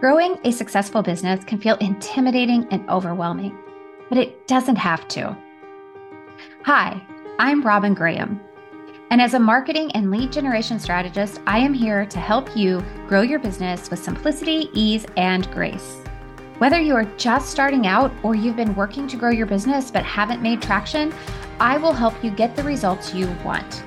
Growing a successful business can feel intimidating and overwhelming, but it doesn't have to. Hi, I'm Robyn Graham. And as a marketing and lead generation strategist, I am here to help you grow your business with simplicity, ease, and grace. Whether you are just starting out or you've been working to grow your business but haven't made traction, I will help you get the results you want.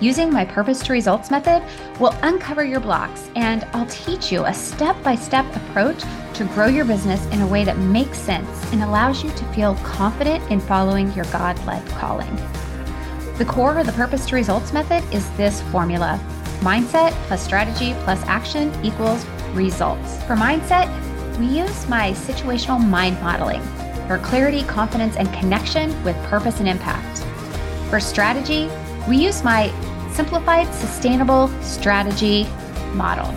Using my purpose to results method will uncover your blocks and I'll teach you a step by step approach to grow your business in a way that makes sense and allows you to feel confident in following your God led calling. The core of the purpose to results method is this formula mindset plus strategy plus action equals results. For mindset, we use my situational mind modeling for clarity, confidence, and connection with purpose and impact. For strategy, we use my simplified sustainable strategy model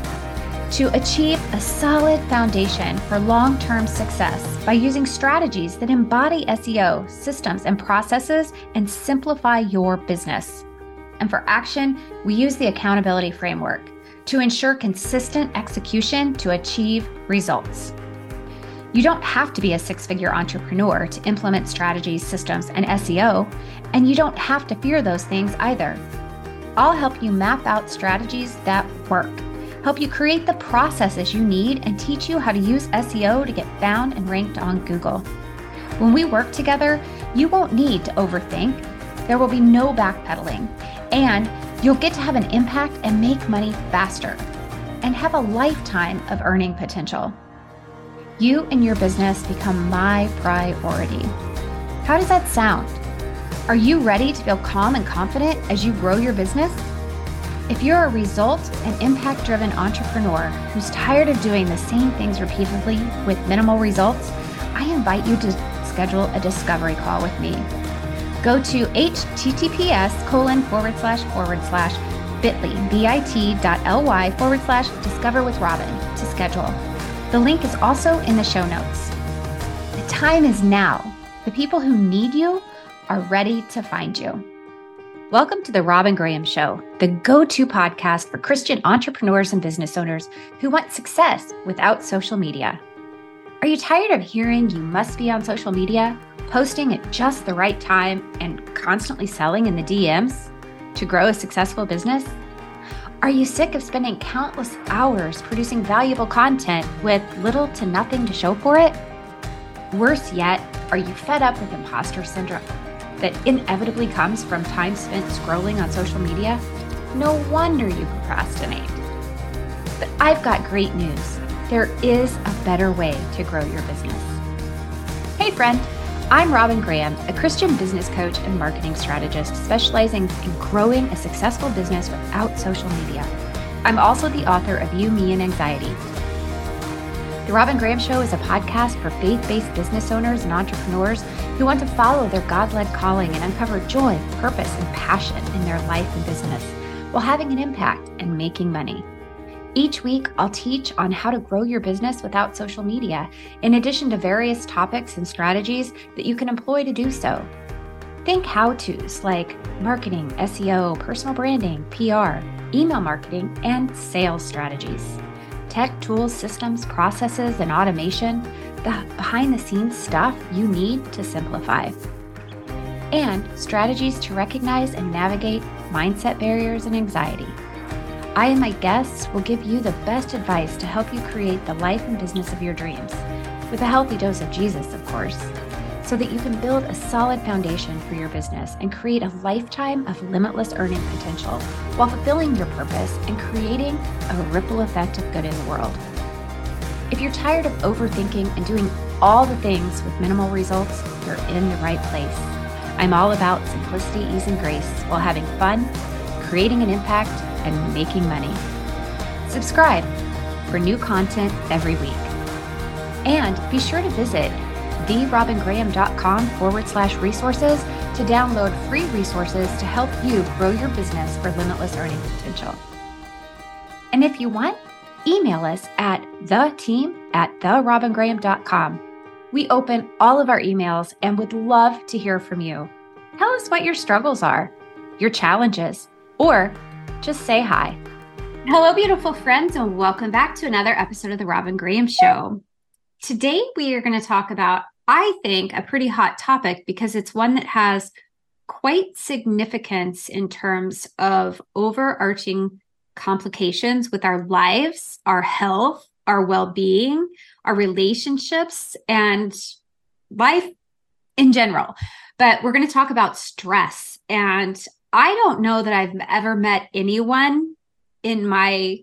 to achieve a solid foundation for long term success by using strategies that embody SEO, systems, and processes and simplify your business. And for action, we use the accountability framework to ensure consistent execution to achieve results. You don't have to be a six figure entrepreneur to implement strategies, systems, and SEO, and you don't have to fear those things either. I'll help you map out strategies that work, help you create the processes you need, and teach you how to use SEO to get found and ranked on Google. When we work together, you won't need to overthink. There will be no backpedaling, and you'll get to have an impact and make money faster and have a lifetime of earning potential. You and your business become my priority. How does that sound? Are you ready to feel calm and confident as you grow your business? If you're a result and impact driven entrepreneur who's tired of doing the same things repeatedly with minimal results, I invite you to schedule a discovery call with me. Go to https colon forward slash forward slash bit.ly bit.ly forward slash discover with Robyn to schedule. The link is also in the show notes. The time is now. The people who need you are ready to find you. Welcome to the Robyn Graham Show, the go to podcast for Christian entrepreneurs and business owners who want success without social media. Are you tired of hearing you must be on social media, posting at just the right time, and constantly selling in the DMs to grow a successful business? Are you sick of spending countless hours producing valuable content with little to nothing to show for it? Worse yet, are you fed up with imposter syndrome? That inevitably comes from time spent scrolling on social media, no wonder you procrastinate. But I've got great news. There is a better way to grow your business. Hey, friend. I'm Robyn Graham, a Christian business coach and marketing strategist specializing in growing a successful business without social media. I'm also the author of You, Me, and Anxiety the Robyn Graham Show is a podcast for faith based business owners and entrepreneurs who want to follow their God led calling and uncover joy, purpose, and passion in their life and business while having an impact and making money. Each week, I'll teach on how to grow your business without social media, in addition to various topics and strategies that you can employ to do so. Think how to's like marketing, SEO, personal branding, PR, email marketing, and sales strategies tech tools, systems, processes, and automation, the behind the scenes stuff you need to simplify. And strategies to recognize and navigate mindset barriers and anxiety. I and my guests will give you the best advice to help you create the life and business of your dreams, with a healthy dose of Jesus, of course so that you can build a solid foundation for your business and create a lifetime of limitless earning potential while fulfilling your purpose and creating a ripple effect of good in the world. If you're tired of overthinking and doing all the things with minimal results, you're in the right place. I'm all about simplicity, ease, and grace while having fun, creating an impact, and making money. Subscribe for new content every week. And be sure to visit therobyngraham.com forward slash resources to download free resources to help you grow your business for limitless earning potential. And if you want, email us at the team at therobyngraham.com. We open all of our emails and would love to hear from you. Tell us what your struggles are, your challenges, or just say hi. Hello, beautiful friends, and welcome back to another episode of the Robyn Graham Show. Today, we are going to talk about, I think, a pretty hot topic because it's one that has quite significance in terms of overarching complications with our lives, our health, our well being, our relationships, and life in general. But we're going to talk about stress. And I don't know that I've ever met anyone in my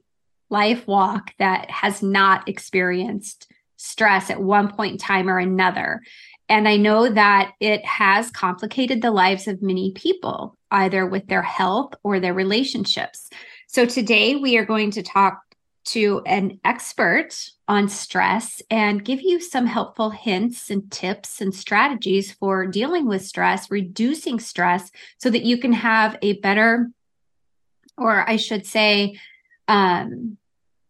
life walk that has not experienced stress at one point in time or another. And I know that it has complicated the lives of many people, either with their health or their relationships. So today we are going to talk to an expert on stress and give you some helpful hints and tips and strategies for dealing with stress, reducing stress, so that you can have a better, or I should say, um,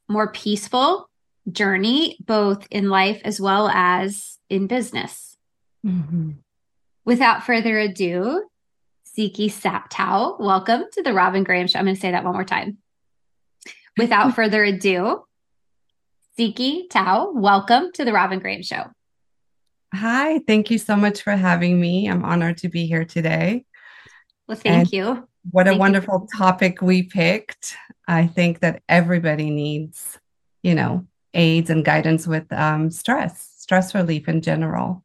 more peaceful journey, both in life as well as in business. Mm-hmm. Without further ado, Tsikki Saptau, welcome to the Robyn Graham Show. I'm going to say that one more time. Without further ado, Tsikki Thau, welcome to the Robyn Graham Show. Hi, thank you so much for having me. I'm honored to be here today. Well, thank and you. What thank a wonderful you. topic we picked. I think that everybody needs, you know, aids and guidance with um, stress, stress relief in general.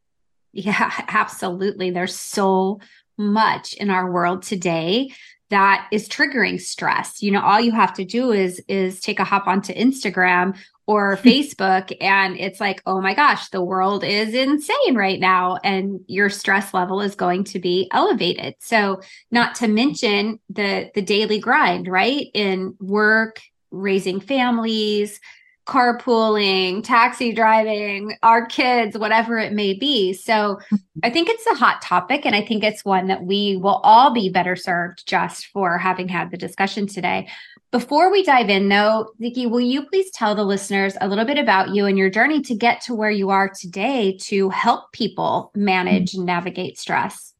Yeah, absolutely. There's so much in our world today that is triggering stress. You know, all you have to do is is take a hop onto Instagram or Facebook and it's like, "Oh my gosh, the world is insane right now and your stress level is going to be elevated." So, not to mention the the daily grind, right? In work, raising families, carpooling, taxi driving, our kids, whatever it may be. So I think it's a hot topic. And I think it's one that we will all be better served just for having had the discussion today. Before we dive in, though, Tsikki, will you please tell the listeners a little bit about you and your journey to get to where you are today to help people manage mm-hmm. and navigate stress?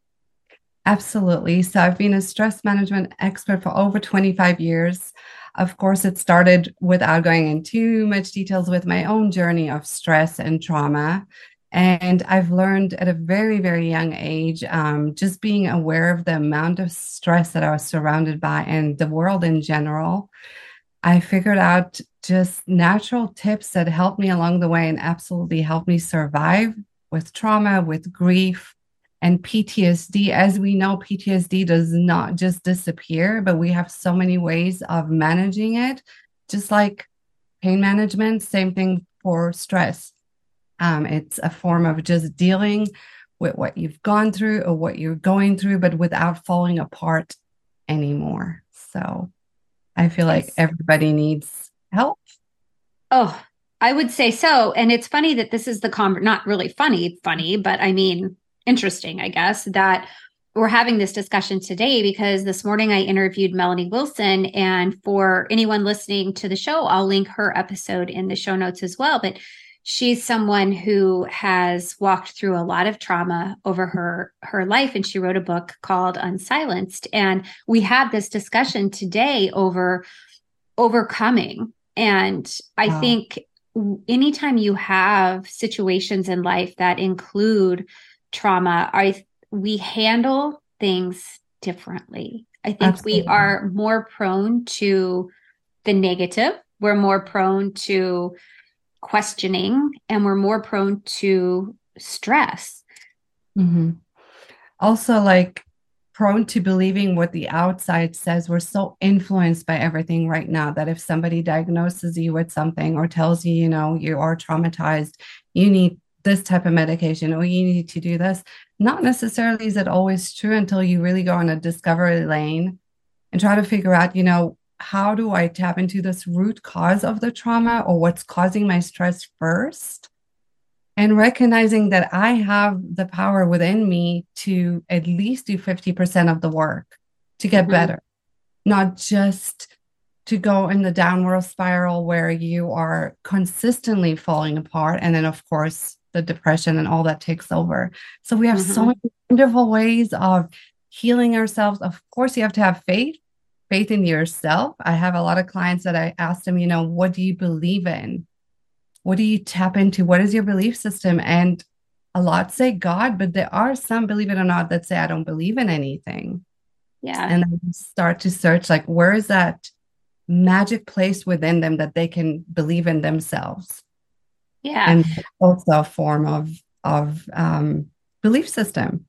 Absolutely. So I've been a stress management expert for over 25 years. Of course, it started without going into too much details with my own journey of stress and trauma. And I've learned at a very, very young age, um, just being aware of the amount of stress that I was surrounded by and the world in general. I figured out just natural tips that helped me along the way and absolutely helped me survive with trauma, with grief, and PTSD, as we know, PTSD does not just disappear, but we have so many ways of managing it, just like pain management, same thing for stress. Um, it's a form of just dealing with what you've gone through or what you're going through, but without falling apart anymore. So I feel yes. like everybody needs help. Oh, I would say so. And it's funny that this is the con not really funny, funny, but I mean, interesting, I guess, that we're having this discussion today because this morning I interviewed Melanie Wilson. And for anyone listening to the show, I'll link her episode in the show notes as well. But she's someone who has walked through a lot of trauma over her her life and she wrote a book called unsilenced and we had this discussion today over overcoming and i wow. think anytime you have situations in life that include trauma I we handle things differently. I think Absolutely. we are more prone to the negative. We're more prone to questioning and we're more prone to stress. Mm-hmm. Also, like prone to believing what the outside says. We're so influenced by everything right now that if somebody diagnoses you with something or tells you, you know, you are traumatized, you need this type of medication or you need to do this. Not necessarily is it always true until you really go on a discovery lane and try to figure out, you know, how do I tap into this root cause of the trauma or what's causing my stress first? And recognizing that I have the power within me to at least do 50% of the work to get mm-hmm. better, not just to go in the downward spiral where you are consistently falling apart. And then, of course, the depression and all that takes over. So we have mm-hmm. so many wonderful ways of healing ourselves. Of course, you have to have faith faith in yourself. I have a lot of clients that I ask them, you know, what do you believe in? What do you tap into? What is your belief system? And a lot say God, but there are some, believe it or not, that say, I don't believe in anything. Yeah. And then start to search, like, where is that magic place within them that they can believe in themselves? Yeah. And also a form of, of um, belief system.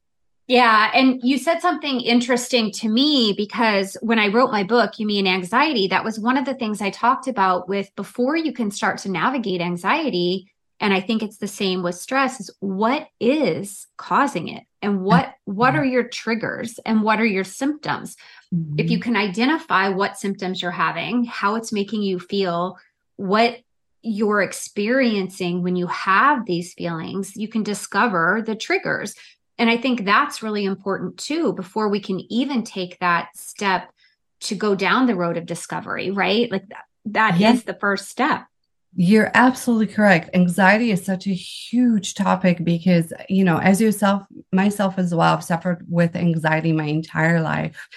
Yeah. And you said something interesting to me because when I wrote my book, You, Me, and Anxiety, that was one of the things I talked about with before you can start to navigate anxiety. And I think it's the same with stress is what is causing it and what what are your triggers and what are your symptoms mm-hmm. if you can identify what symptoms you're having how it's making you feel what you're experiencing when you have these feelings you can discover the triggers and I think that's really important too before we can even take that step to go down the road of discovery, right? Like that, that is the first step. You're absolutely correct. Anxiety is such a huge topic because, you know, as yourself, myself as well, I've suffered with anxiety my entire life.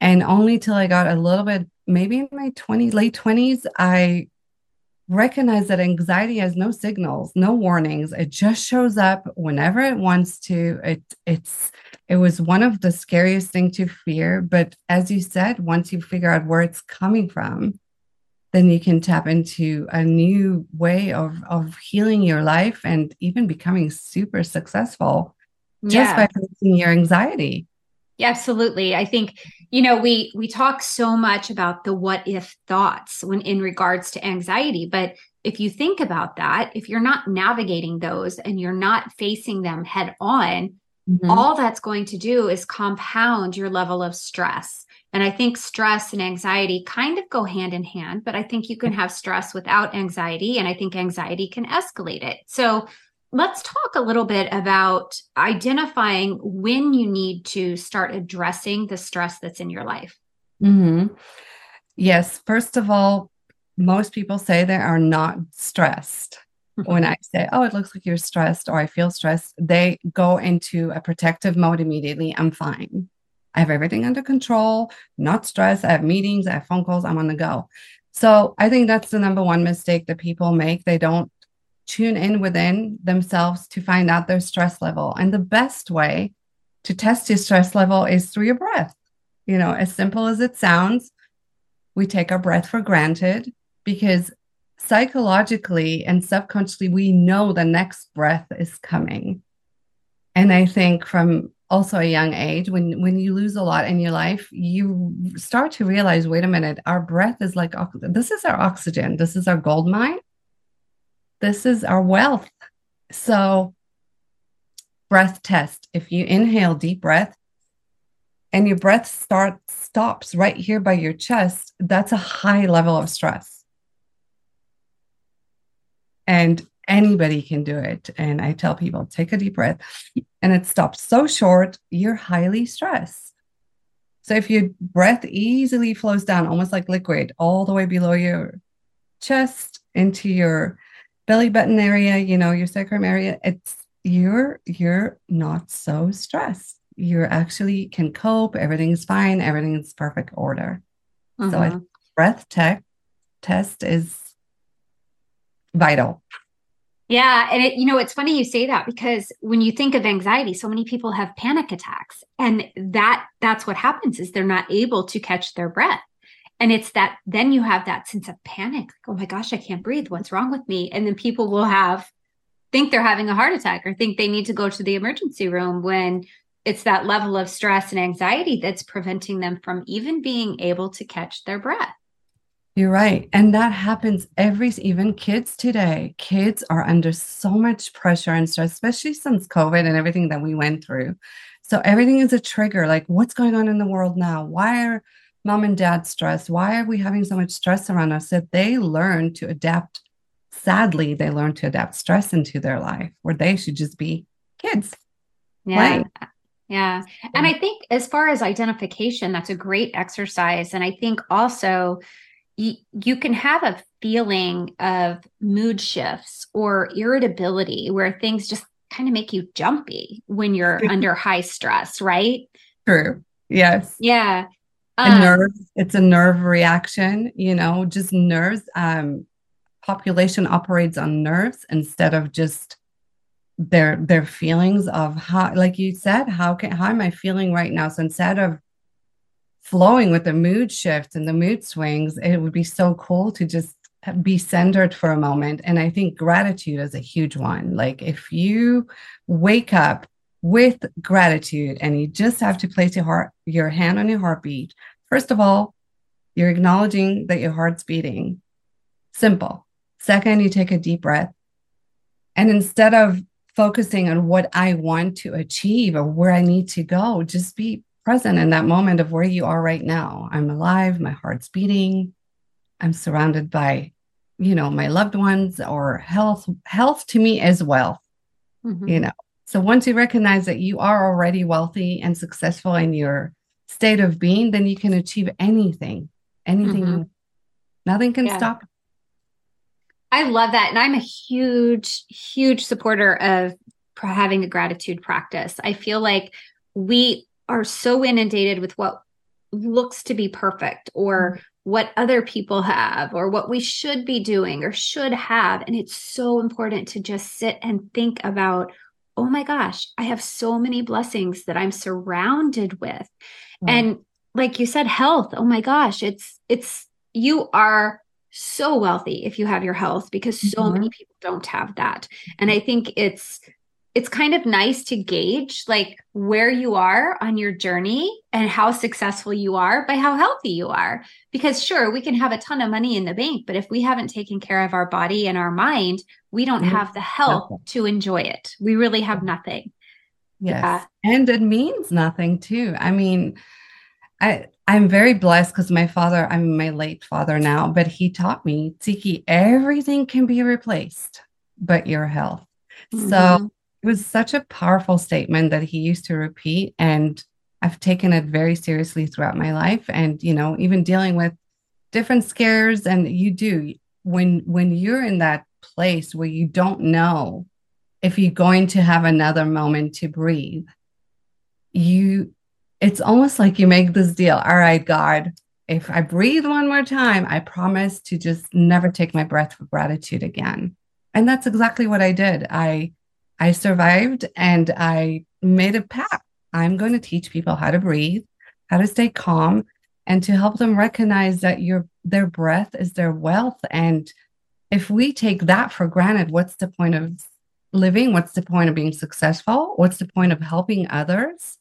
And only till I got a little bit, maybe in my 20s, late 20s, I recognize that anxiety has no signals no warnings. It just shows up whenever it wants to. It it's it was one of the scariest thing to fear. But as you said once you figure out where it's coming from then you can tap into a new way of of healing your life and even becoming super successful just by facing your anxiety yeah, absolutely. I think you know we we talk so much about the what if thoughts when in regards to anxiety, but if you think about that, if you're not navigating those and you're not facing them head on, mm-hmm. all that's going to do is compound your level of stress. And I think stress and anxiety kind of go hand in hand, but I think you can have stress without anxiety. And I think anxiety can escalate it. So let's talk a little bit about identifying when you need to start addressing the stress that's in your life. Mm-hmm. Yes. First of all, most people say they are not stressed. when I say, oh, it looks like you're stressed or I feel stressed, they go into a protective mode immediately. I'm fine. I have everything under control, not stressed. I have meetings, I have phone calls, I'm on the go. So I think that's the number one mistake that people make. They don't tune in within themselves to find out their stress level. And the best way to test your stress level is through your breath. You know, as simple as it sounds, we take our breath for granted because psychologically and subconsciously, we know the next breath is coming. And I think from also a young age, when when you lose a lot in your life, you start to realize, wait a minute, our breath is like this is our oxygen, this is our gold mine this is our wealth. So, breath test. If you inhale deep breath and your breath starts stops right here by your chest, that's a high level of stress. And anybody can do it. And I tell people, take a deep breath and it stops so short, you're highly stressed. So if your breath easily flows down, almost like liquid, all the way below your chest into your belly button area, you know, your sacrum area, it's you're you're not so stressed. You're actually can cope, everything's fine, everything's perfect order. Uh-huh. So a mm-hmm. breath tech test is vital. Yeah, and it you know it's funny you say that because when you think of anxiety, so many people have panic attacks and that that's what happens is they're not able to catch their breath. And it's that then you have that sense of panic. Like, oh my gosh, I can't breathe. What's wrong with me? And then people will have think they're having a heart attack or think they need to go to the emergency room when it's that level of stress and anxiety that's preventing them from even being able to catch their breath. You're right. And that happens every, even kids today. Kids are under so much pressure and stress, especially since COVID and everything that we went through. So everything is a trigger. Like, what's going on in the world now? Why are mom and dad stress? Why are we having so much stress around us? That they learn to adapt. Sadly, they learn to adapt stress into their life where they should just be kids. Yeah. Yeah. And I think as far as identification, that's a great exercise. And I think also you, you can have a feeling of mood shifts or irritability where things just kind of make you jumpy when you're under high stress, right? True. Yes. Yeah. Um, nerve, it's a nerve reaction, you know, just nerves. Um, population operates on nerves instead of just their their feelings of how like you said how can how am i feeling right now? So instead of flowing with the mood shifts and the mood swings it would be so cool to just be centered for a moment. And i think gratitude is a huge one. Like if you wake up with gratitude and you just have to place your heart your hand on your heartbeat first of all you're acknowledging that your heart's beating simple second you take a deep breath and instead of focusing on what I want to achieve or where I need to go. Just be present in that moment of where you are right now. I'm alive, my heart's beating, I'm surrounded by, you know, my loved ones or health. Health to me is wealth, mm-hmm. you know. So once you recognize that you are already wealthy and successful in your state of being, then you can achieve anything, anything. Mm-hmm. Nothing can yeah. stop I love that. And I'm a huge, huge supporter of having a gratitude practice. I feel like we are so inundated with what looks to be perfect or mm-hmm. what other people have or what we should be doing or should have. And it's so important to just sit and think about, oh my gosh, I have so many blessings that I'm surrounded with. Mm. And like you said, health, oh my gosh, it's, it's, you are so wealthy if you have your health because so mm-hmm. many people don't have that and i think it's it's kind of nice to gauge like where you are on your journey and how successful you are by how healthy you are because sure we can have a ton of money in the bank but if we haven't taken care of our body and our mind we don't mm-hmm. have the health nothing. to enjoy it we really have nothing yes yeah. and it means nothing too i mean I I'm very blessed because my father, I'm my late father now, but he taught me, Tsikki, everything can be replaced but your health. Mm-hmm. So it was such a powerful statement that he used to repeat. And I've taken it very seriously throughout my life. And, you know, even dealing with different scares. And you do when when you're in that place where you don't know if you're going to have another moment to breathe, you it's almost like you make this deal. All right, God, if I breathe one more time, I promise to just never take my breath for gratitude again. And that's exactly what I did. I I survived and I made a pact. I'm going to teach people how to breathe, how to stay calm, and to help them recognize that your their breath is their wealth. And if we take that for granted, what's the point of living? What's the point of being successful? What's the point of helping others?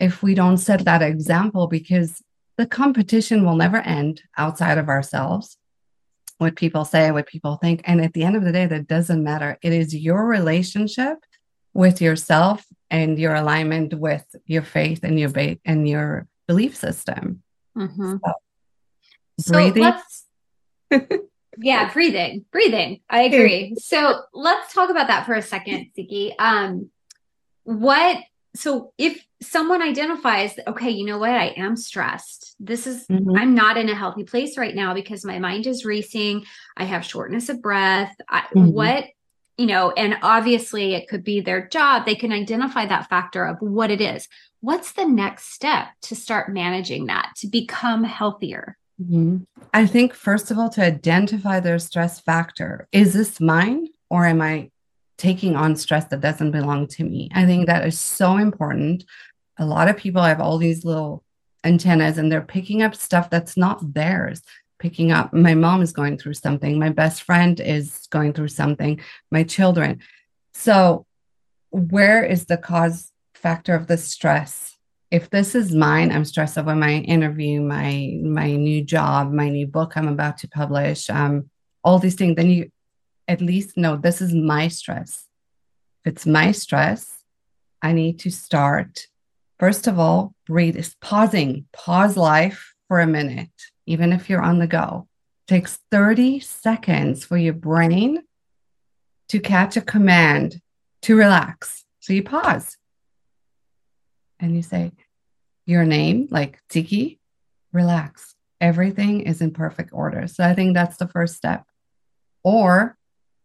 if we don't set that example because the competition will never end outside of ourselves what people say what people think and at the end of the day that doesn't matter. It is your relationship with yourself and your alignment with your faith and your ba- and your belief system. Mm-hmm. so, breathing. so yeah breathing breathing. I agree. So let's talk about that for a second Tsikki. um what so if someone identifies okay you know what? I am stressed. This is mm-hmm. i'm not in a healthy place right now because my mind is racing. I have shortness of breath. I, mm-hmm. what you know and obviously it could be their job. They can identify that factor of what it is. What's the next step to start managing that to become healthier? Mm-hmm. i think first of all to identify their stress factor. Is this mine or am i taking on stress that doesn't belong to me. I think that is so important. A lot of people have all these little antennas and they're picking up stuff that's not theirs. Picking up, my mom is going through something, my best friend is going through something, my children. So, where is the cause factor of the stress? If this is mine, I'm stressed over my interview, my my new job, my new book I'm about to publish, um, all these things. Then you at least know this is my stress. If it's my stress, I need to start. First of all, breathe is pausing, pause life for a minute, even if you're on the go. It takes 30 seconds for your brain to catch a command to relax. So you pause and you say, Your name, like Tsikki, relax. Everything is in perfect order. So I think that's the first step. Or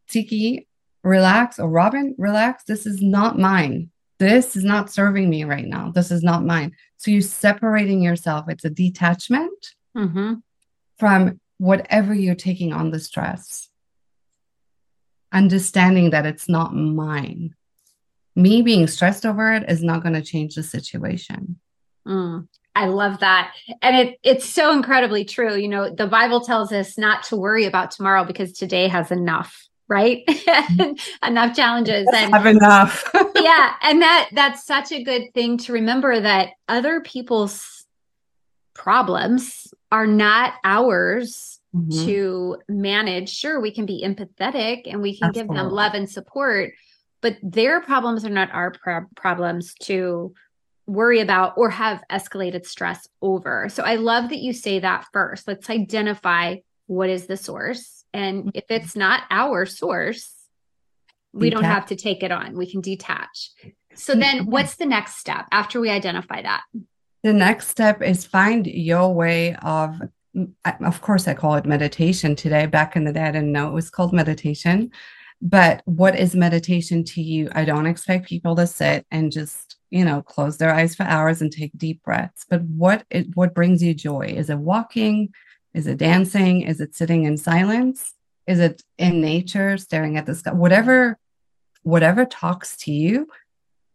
Tsikki, relax, or Robyn, relax. This is not mine. this is not serving me right now. This is not mine. So you're separating yourself. It's a detachment mm-hmm. from whatever you're taking on the stress. Understanding that it's not mine. Me being stressed over it is not going to change the situation. Mm. I love that. And it it's so incredibly true. You know, the Bible tells us not to worry about tomorrow because today has enough, right? enough challenges and have enough. yeah, and that that's such a good thing to remember that other people's problems are not ours mm-hmm. to manage. Sure, we can be empathetic and we can Absolutely. give them love and support, but their problems are not our pro- problems to worry about or have escalated stress over. So I love that you say that first. Let's identify what is the source. And if mm-hmm. it's not our source, we detach. don't have to take it on. We can detach. So then what's the next step after we identify that? The next step is find your way of of course I call it meditation today. Back in the day I didn't know it was called meditation. But what is meditation to you? I don't expect people to sit and just you know, close their eyes for hours and take deep breaths. But what it, what brings you joy? Is it walking? Is it dancing? Is it sitting in silence? Is it in nature, staring at the sky? Whatever, whatever talks to you,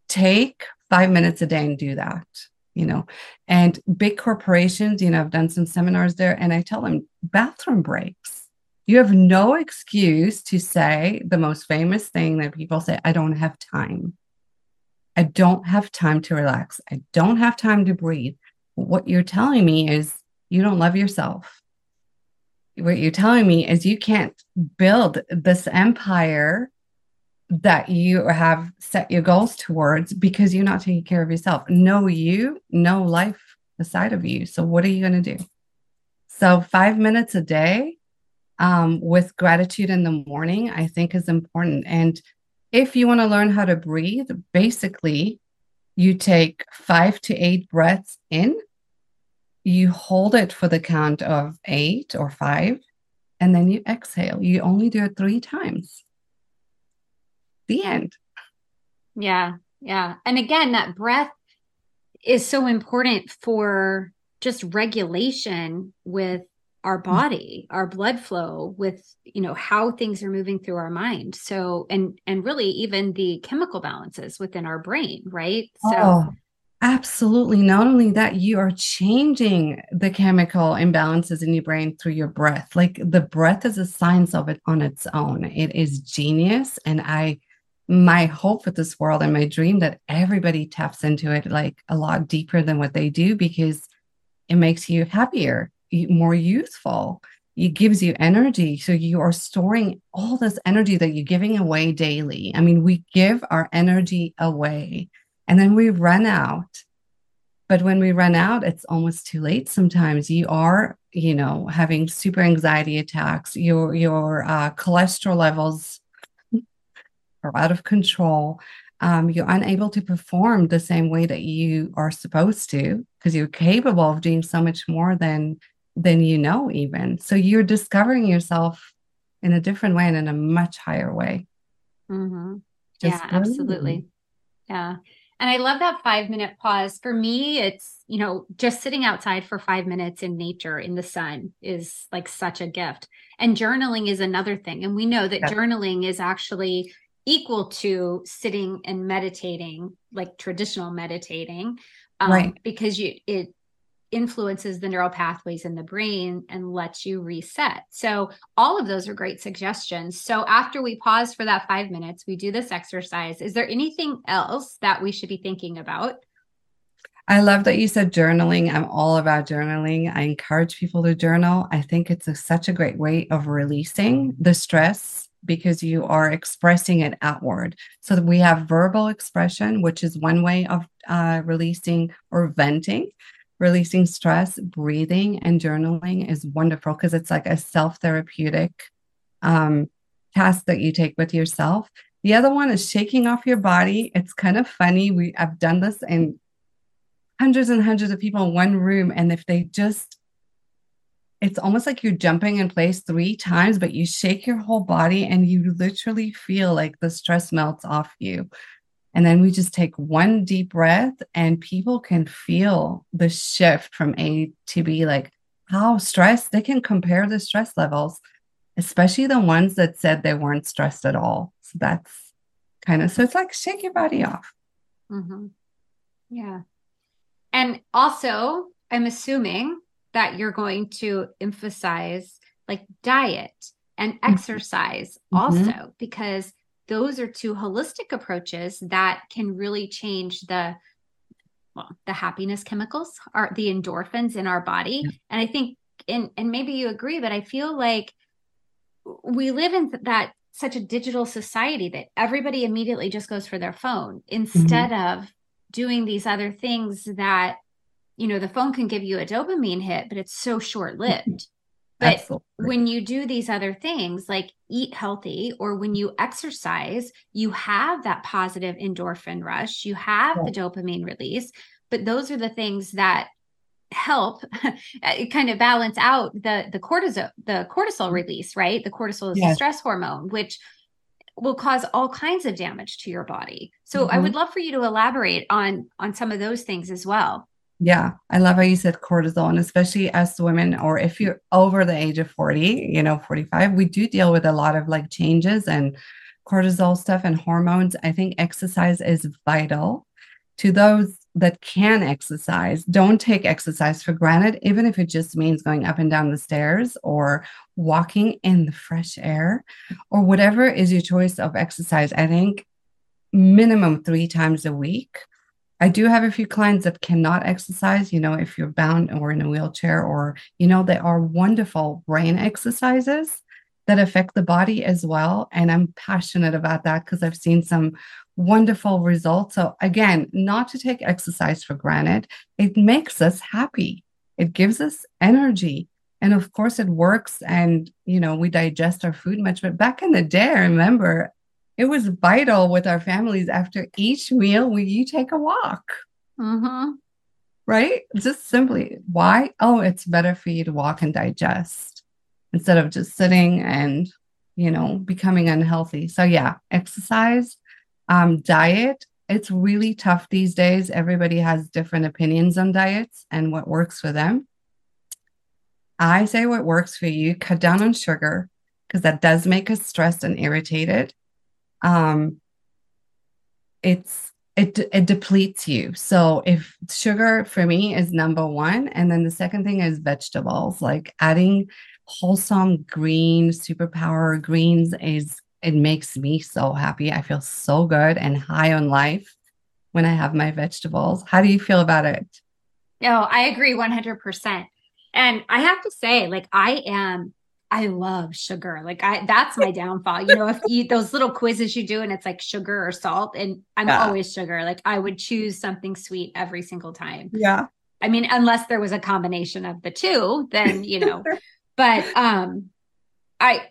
take five minutes a day and do that. You know, and big corporations, you know, I've done some seminars there, and I tell them bathroom breaks. You have no excuse to say the most famous thing that people say, I don't have time I don't have time to relax. I don't have time to breathe. What you're telling me is you don't love yourself. What you're telling me is you can't build this empire that you have set your goals towards because you're not taking care of yourself. No you, no life aside of you. So what are you going to do? So five minutes a day um, with gratitude in the morning, I think is important. And if you want to learn how to breathe, basically, you take five to eight breaths in, you hold it for the count of eight or five, and then you exhale. You only do it three times. The end. Yeah. Yeah. And again, that breath is so important for just regulation with our mm. body our blood flow with you know how things are moving through our mind so and and really even the chemical balances within our brain right so oh, absolutely. Not only that you are changing the chemical imbalances in your brain through your breath. Like the breath is a science of it on its own. It is genius and i my hope with this world and my dream that everybody taps into it like a lot deeper than what they do because it makes you happier more youthful. It gives you energy. So you are storing all this energy that you're giving away daily. I mean we give our energy away and then we run out. But when we run out it's almost too late sometimes. You are you know having super anxiety attacks. Your your uh, cholesterol levels are out of control. Um, you're unable to perform the same way that you are supposed to because you're capable of doing so much more than than you know even. So you're discovering yourself in a different way and in a much higher way. Mm-hmm. yeah absolutely. yeah and i love that five minute pause. For me it's you know just sitting outside for five minutes in nature in the sun is like such a gift. And journaling is another thing. And we know that yeah. journaling is actually equal to sitting and meditating like traditional meditating um, right. because you it influences the neural pathways in the brain and lets you reset. So, all of those are great suggestions. So, after we pause for that five minutes, we do this exercise. Is there anything else that we should be thinking about? I love that you said journaling. I'm all about journaling. I encourage people to journal. I think it's a, such a great way of releasing the stress because you are expressing it outward. So we have verbal expression, which is one way of uh, releasing or venting releasing stress, breathing, and journaling is wonderful because it's like a self therapeutic um, task that you take with yourself. The other one is shaking off your body. It's kind of funny. We I've done this in hundreds and hundreds of people in one room, and if they just it's almost like you're jumping in place three times, but you shake your whole body and you literally feel like the stress melts off you. And then we just take one deep breath, and people can feel the shift from A to B, like how stressed they can compare the stress levels, especially the ones that said they weren't stressed at all. So that's kind of so it's like shake your body off. Mm-hmm. Yeah. And also, I'm assuming that you're going to emphasize like diet and mm-hmm. exercise mm-hmm. also, because those are two holistic approaches that can really change the well, the happiness chemicals are the endorphins in our body. Yeah. And I think and and maybe you agree, but I feel like we live in that such a digital society that everybody immediately just goes for their phone mm-hmm. instead mm-hmm. of doing these other things that you know the phone can give you a dopamine hit but it's so short lived but Absolutely. when you do these other things like eat healthy or when you exercise you have that positive endorphin rush you have yeah. the dopamine release but those are the things that help kind of balance out the the cortisol the cortisol mm-hmm. release right the cortisol is yes. the stress hormone which will cause all kinds of damage to your body. So mm-hmm. I would love for you to elaborate on on some of those things as well. Yeah, I love how you said cortisol, and especially as women, or if you're over the age of 40, you know, 45, we do deal with a lot of like changes and cortisol stuff and hormones. I think exercise is vital to those that can exercise, don't take exercise for granted, even if it just means going up and down the stairs or walking in the fresh air or whatever is your choice of exercise. I think minimum three times a week. I do have a few clients that cannot exercise, you know, if you're bound or in a wheelchair, or, you know, they are wonderful brain exercises that affect the body as well. And I'm passionate about that because I've seen some wonderful results. So, again, not to take exercise for granted, it makes us happy, it gives us energy. And of course, it works, and you know, we digest our food much. But back in the day, I remember it was vital with our families after each meal, we you take a walk. Mm-hmm. Right? Just simply, why? Oh, it's better for you to walk and digest instead of just sitting and, you know, becoming unhealthy. So, yeah, exercise um, diet, it's really tough these days. Everybody has different opinions on diets and what works for them. I say what works for you, cut down on sugar because that does make us stressed and irritated. Um, it's it it depletes you. So if sugar for me is number one, and then the second thing is vegetables, like adding wholesome green superpower greens is it makes me so happy. I feel so good and high on life when I have my vegetables. How do you feel about it? No, I agree 100%. And I have to say, like, I am, I love sugar. Like, I, that's my downfall. You know, if you, those little quizzes you do and it's like sugar or salt, and I'm yeah. always sugar. Like, I would choose something sweet every single time. Yeah. I mean, unless there was a combination of the two, then, you know, but, um, I,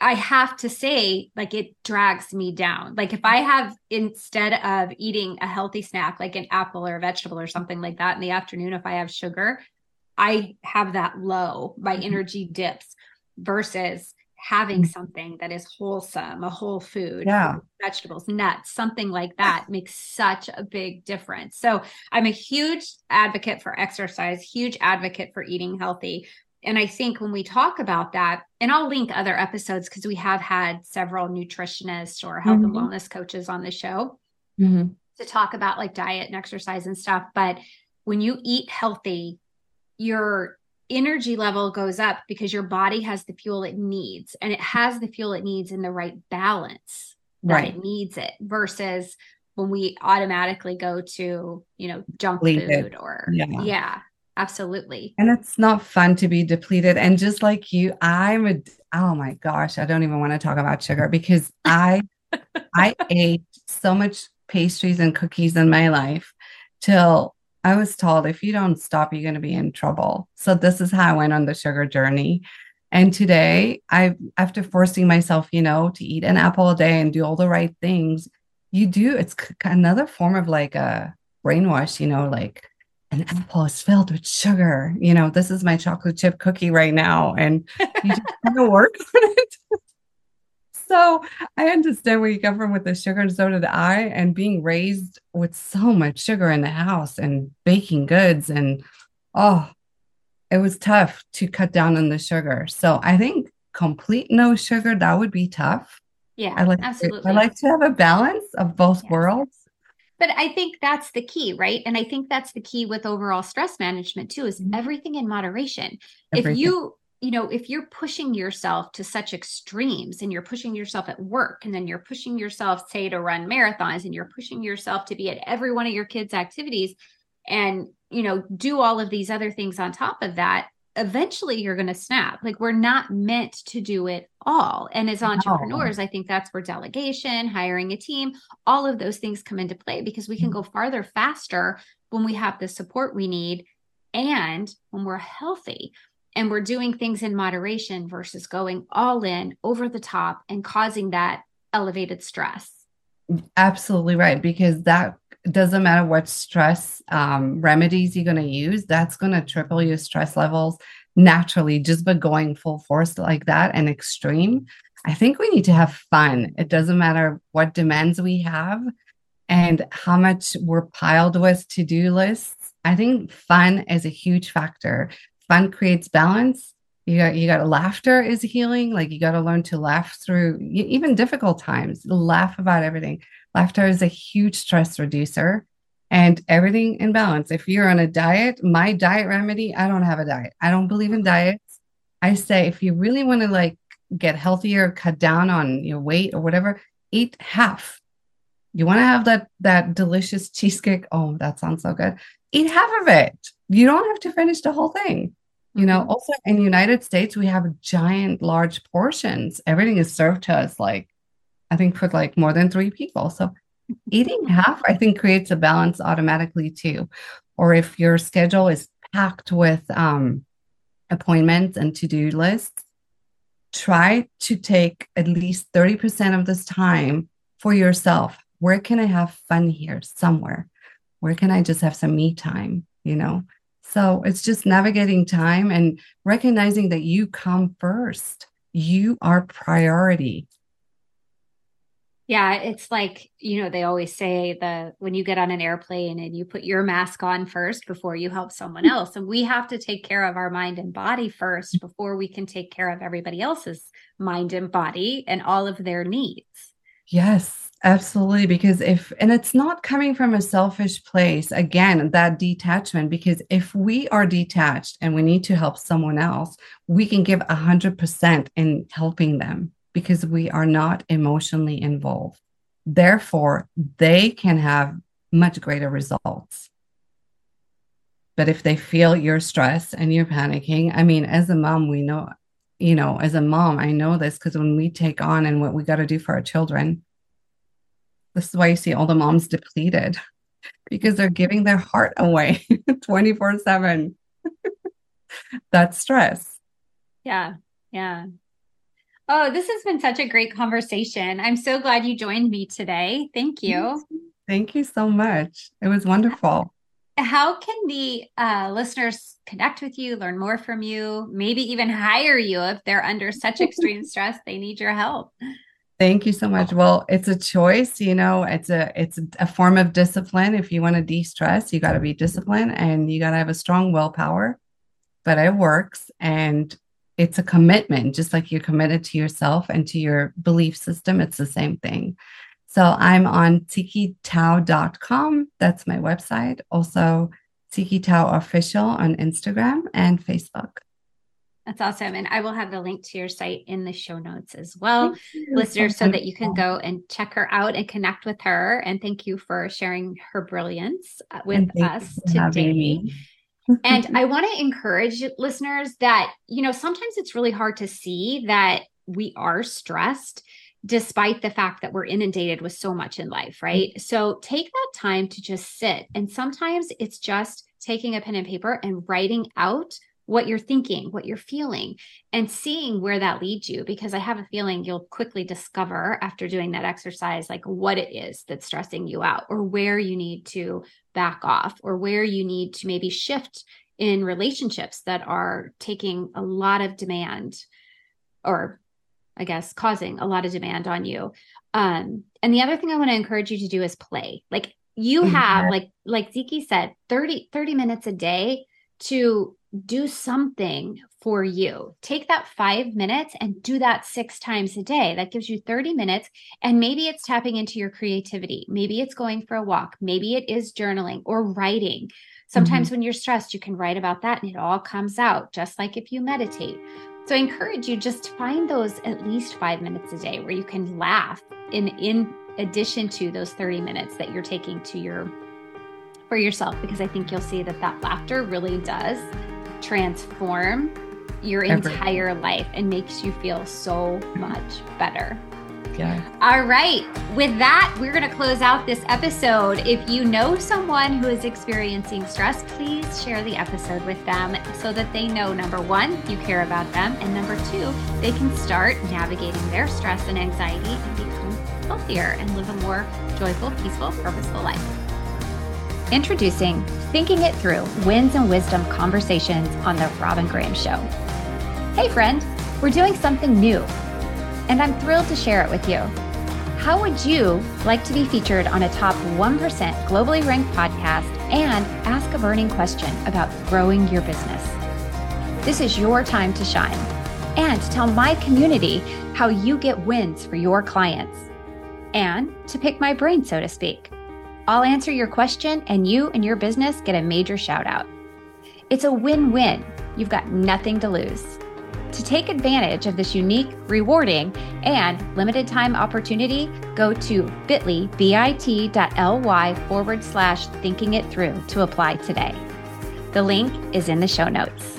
I have to say, like, it drags me down. Like, if I have, instead of eating a healthy snack, like an apple or a vegetable or something like that in the afternoon, if I have sugar, I have that low, my mm-hmm. energy dips versus having mm-hmm. something that is wholesome, a whole food, yeah. vegetables, nuts, something like that makes such a big difference. So I'm a huge advocate for exercise, huge advocate for eating healthy, and I think when we talk about that, and I'll link other episodes because we have had several nutritionists or health mm-hmm. and wellness coaches on the show mm-hmm. to talk about like diet and exercise and stuff. But when you eat healthy, your energy level goes up because your body has the fuel it needs and it has the fuel it needs in the right balance that right. it needs it versus when we automatically go to you know junk Leave food it. or yeah. yeah Absolutely. And it's not fun to be depleted. And just like you, I'm a oh my gosh, I don't even want to talk about sugar because I I ate so much pastries and cookies in my life till I was told if you don't stop, you're going to be in trouble. So this is how I went on the sugar journey. And today, I after forcing myself, you know, to eat an apple a day and do all the right things, you do. It's another form of like a brainwash, you know, like an apple is filled with sugar. You know, this is my chocolate chip cookie right now. And you just kind of work on it. so I understand where you come from with the sugar, and so did I. And being raised with so much sugar in the house and baking goods, and oh, it was tough to cut down on the sugar. So I think complete no sugar that would be tough. Yeah, I like absolutely. To, I like to have a balance of both yes. worlds. But I think that's the key, right? And I think that's the key with overall stress management too is everything in moderation. Everything. If you you know, if you're pushing yourself to such extremes and you're pushing yourself at work and then you're pushing yourself, say, to run marathons and you're pushing yourself to be at every one of your kids' activities and, you know, do all of these other things on top of that, eventually you're going to snap. Like we're not meant to do it all. And as entrepreneurs, no. I think that's where delegation, hiring a team, all of those things come into play because we can go farther faster when we have the support we need and when we're healthy and we're doing things in moderation versus going all in over the top and causing that elevated stress. Absolutely right because that doesn't matter what stress um, remedies you're going to use that's going to triple your stress levels naturally just by going full force like that and extreme. I think we need to have fun. It doesn't matter what demands we have and how much we're piled with to-do lists. I think fun is a huge factor fun creates balance. You got you got laughter is healing. Like you got to learn to laugh through even difficult times laugh about everything. Laughter is a huge stress reducer and everything in balance. If you're on a diet my diet remedy i don't have a diet. I don't believe in diets. I say if you really want to like get healthier cut down on your weight or whatever eat half. You want to have that that delicious cheesecake? Oh that sounds so good. Eat half of it. You don't have to finish the whole thing you know mm-hmm. also in the united states we have giant large portions. Everything is served to us like i think for like more than three people. So eating half i think creates a balance automatically too. Or if your schedule is packed with um, appointments and to-do lists try to take at least 30% of this time for yourself. Where can i have fun here? Somewhere. Where can i just have some me time you know so it's just navigating time and recognizing that you come first. You are priority. Yeah, it's like, you know, they always say the when you get on an airplane and you put your mask on first before you help someone else. And we have to take care of our mind and body first before we can take care of everybody else's mind and body and all of their needs. Yes. Absolutely. Because if, and it's not coming from a selfish place, again, that detachment, because if we are detached and we need to help someone else, we can give 100% in helping them because we are not emotionally involved. Therefore, they can have much greater results. But if they feel you're stressed and you're panicking, I mean, as a mom, we know, you know, as a mom, I know this because when we take on and what we got to do for our children, this is why you see all the moms depleted because they're giving their heart away 24 7. That's stress. Yeah. Yeah. Oh, this has been such a great conversation. I'm so glad you joined me today. Thank you. Thank you so much. It was wonderful. How can the uh, listeners connect with you, learn more from you, maybe even hire you if they're under such extreme stress they need your help? Thank you so much. Well, it's a choice, you know, it's a it's a form of discipline. If you want to de-stress, you got to be disciplined and you got to have a strong willpower. But it works and it's a commitment, just like you're committed to yourself and to your belief system. It's the same thing. So I'm on tsikkithau.com. That's my website. Also, Tsikki Thau Official on Instagram and Facebook. That's awesome. And I will have the link to your site in the show notes as well, listeners, so that you can go and check her out and connect with her. And thank you for sharing her brilliance uh, with us today. and I want to encourage listeners that, you know, sometimes it's really hard to see that we are stressed despite the fact that we're inundated with so much in life, right? Mm-hmm. So take that time to just sit. And sometimes it's just taking a pen and paper and writing out what you're thinking, what you're feeling, and seeing where that leads you. Because I have a feeling you'll quickly discover after doing that exercise, like what it is that's stressing you out, or where you need to back off, or where you need to maybe shift in relationships that are taking a lot of demand or I guess, causing a lot of demand on you. Um, and the other thing I want to encourage you to do is play. Like you mm-hmm. have, like, like Tsikki said, 30, 30 minutes a day to do something for you. Take that five minutes and do that six times a day. That gives you 30 minutes. And maybe it's tapping into your creativity. Maybe it's going for a walk. Maybe it is journaling or writing. Sometimes mm-hmm. when you're stressed, you can write about that and it all comes out, just like if you meditate. So I encourage you just to find those at least five minutes a day where you can laugh in in addition to those 30 minutes that you're taking to your for yourself because I think you'll see that that laughter really does transform your entire life and makes you feel so mm-hmm. much better. Yeah. All right. With that, we're going to close out this episode. If you know someone who is experiencing stress, please share the episode with them so that they know number one, you care about them, and number two, they can start navigating their stress and anxiety and become healthier and live a more joyful, peaceful, purposeful life. Introducing Thinking It Through Wins and Wisdom Conversations on The Robyn Graham Show. Hey, friend, we're doing something new and I'm thrilled to share it with you. How would you like to be featured on a top 1% globally ranked podcast and ask a burning question about growing your business? This is your time to shine and to tell my community how you get wins for your clients and to pick my brain, so to speak. I'll answer your question, and you and your business get a major shout out. It's a win win. You've got nothing to lose. To take advantage of this unique, rewarding, and limited time opportunity, go to bit.ly, bit.ly forward slash thinking it through to apply today. The link is in the show notes.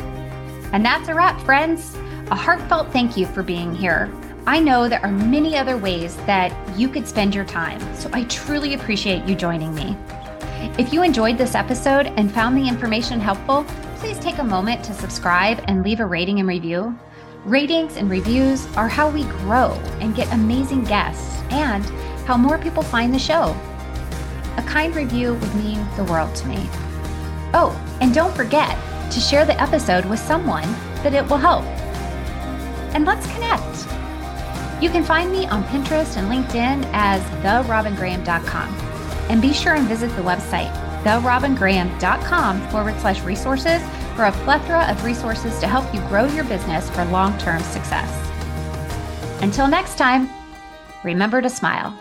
And that's a wrap, friends. A heartfelt thank you for being here. I know there are many other ways that you could spend your time, so I truly appreciate you joining me. If you enjoyed this episode and found the information helpful, please take a moment to subscribe and leave a rating and review. Ratings and reviews are how we grow and get amazing guests and how more people find the show. A kind review would mean the world to me. Oh, and don't forget to share the episode with someone that it will help. And let's connect. You can find me on Pinterest and LinkedIn as therobyngraham.com. And be sure and visit the website, therobyngraham.com forward slash resources for a plethora of resources to help you grow your business for long term success. Until next time, remember to smile.